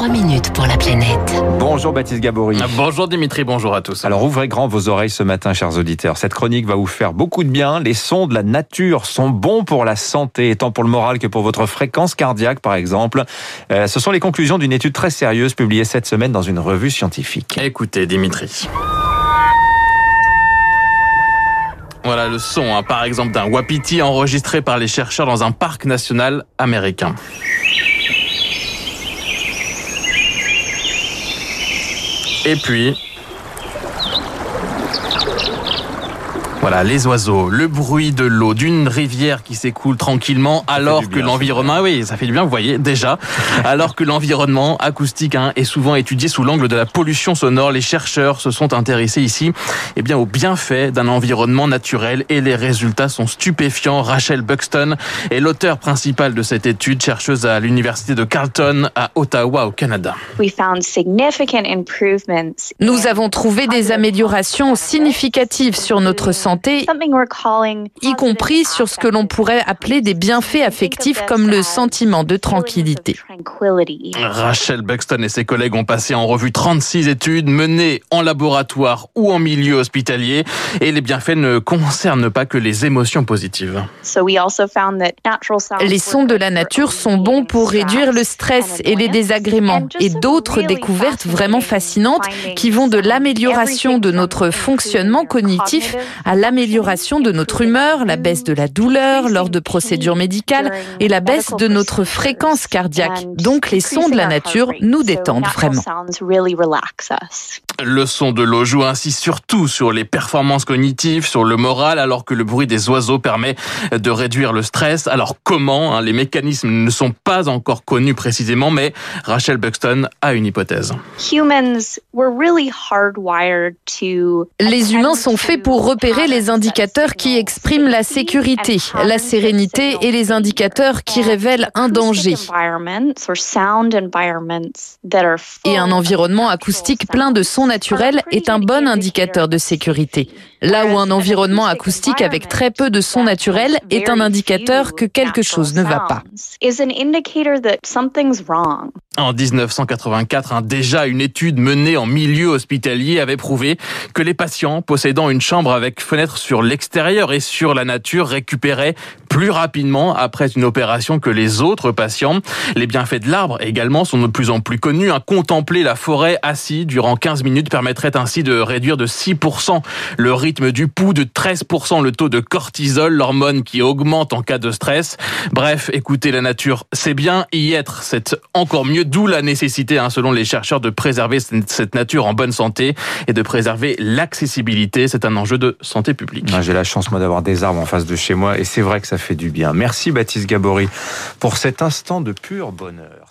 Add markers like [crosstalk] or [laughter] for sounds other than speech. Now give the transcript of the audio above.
3 minutes pour la planète. Bonjour Baptiste Gabory. Bonjour Dimitri, bonjour à tous. Alors ouvrez grand vos oreilles ce matin, chers auditeurs. Cette chronique va vous faire beaucoup de bien. Les sons de la nature sont bons pour la santé, tant pour le moral que pour votre fréquence cardiaque, par exemple. Euh, ce sont les conclusions d'une étude très sérieuse publiée cette semaine dans une revue scientifique. Écoutez Dimitri. Voilà le son, hein, par exemple, d'un wapiti enregistré par les chercheurs dans un parc national américain. Et puis, Voilà, les oiseaux, le bruit de l'eau d'une rivière qui s'écoule tranquillement alors que l'environnement, ah oui, ça fait du bien, vous voyez déjà, [laughs] alors que l'environnement acoustique hein, est souvent étudié sous l'angle de la pollution sonore, les chercheurs se sont intéressés ici, eh bien, aux bienfaits d'un environnement naturel et les résultats sont stupéfiants. Rachel Buxton est l'auteur principal de cette étude, chercheuse à l'université de Carleton à Ottawa au Canada. Nous avons trouvé des améliorations significatives sur notre santé y compris sur ce que l'on pourrait appeler des bienfaits affectifs comme le sentiment de tranquillité. Rachel Buxton et ses collègues ont passé en revue 36 études menées en laboratoire ou en milieu hospitalier et les bienfaits ne concernent pas que les émotions positives. Les sons de la nature sont bons pour réduire le stress et les désagréments. Et d'autres découvertes vraiment fascinantes qui vont de l'amélioration de notre fonctionnement cognitif à l'amélioration de notre humeur, la baisse de la douleur lors de procédures médicales et la baisse de notre fréquence cardiaque. Donc les sons de la nature nous détendent vraiment. Le son de l'eau joue ainsi surtout sur les performances cognitives, sur le moral, alors que le bruit des oiseaux permet de réduire le stress. Alors comment hein, Les mécanismes ne sont pas encore connus précisément, mais Rachel Buxton a une hypothèse. Les humains sont faits pour repérer les indicateurs qui expriment la sécurité, la sérénité et les indicateurs qui révèlent un danger. Et un environnement acoustique plein de sons naturels est un bon indicateur de sécurité. Là où un environnement acoustique avec très peu de sons naturels est un indicateur que quelque chose ne va pas. En 1984, déjà une étude menée en milieu hospitalier avait prouvé que les patients possédant une chambre avec fenêtre sur l'extérieur et sur la nature récupéraient plus rapidement après une opération que les autres patients. Les bienfaits de l'arbre également sont de plus en plus connus. Contempler la forêt assis durant 15 minutes permettrait ainsi de réduire de 6% le rythme du pouls, de 13% le taux de cortisol, l'hormone qui augmente en cas de stress. Bref, écouter la nature, c'est bien. Y être, c'est encore mieux D'où la nécessité, hein, selon les chercheurs, de préserver cette nature en bonne santé et de préserver l'accessibilité. C'est un enjeu de santé publique. J'ai la chance, moi, d'avoir des arbres en face de chez moi et c'est vrai que ça fait du bien. Merci, Baptiste Gabory, pour cet instant de pur bonheur.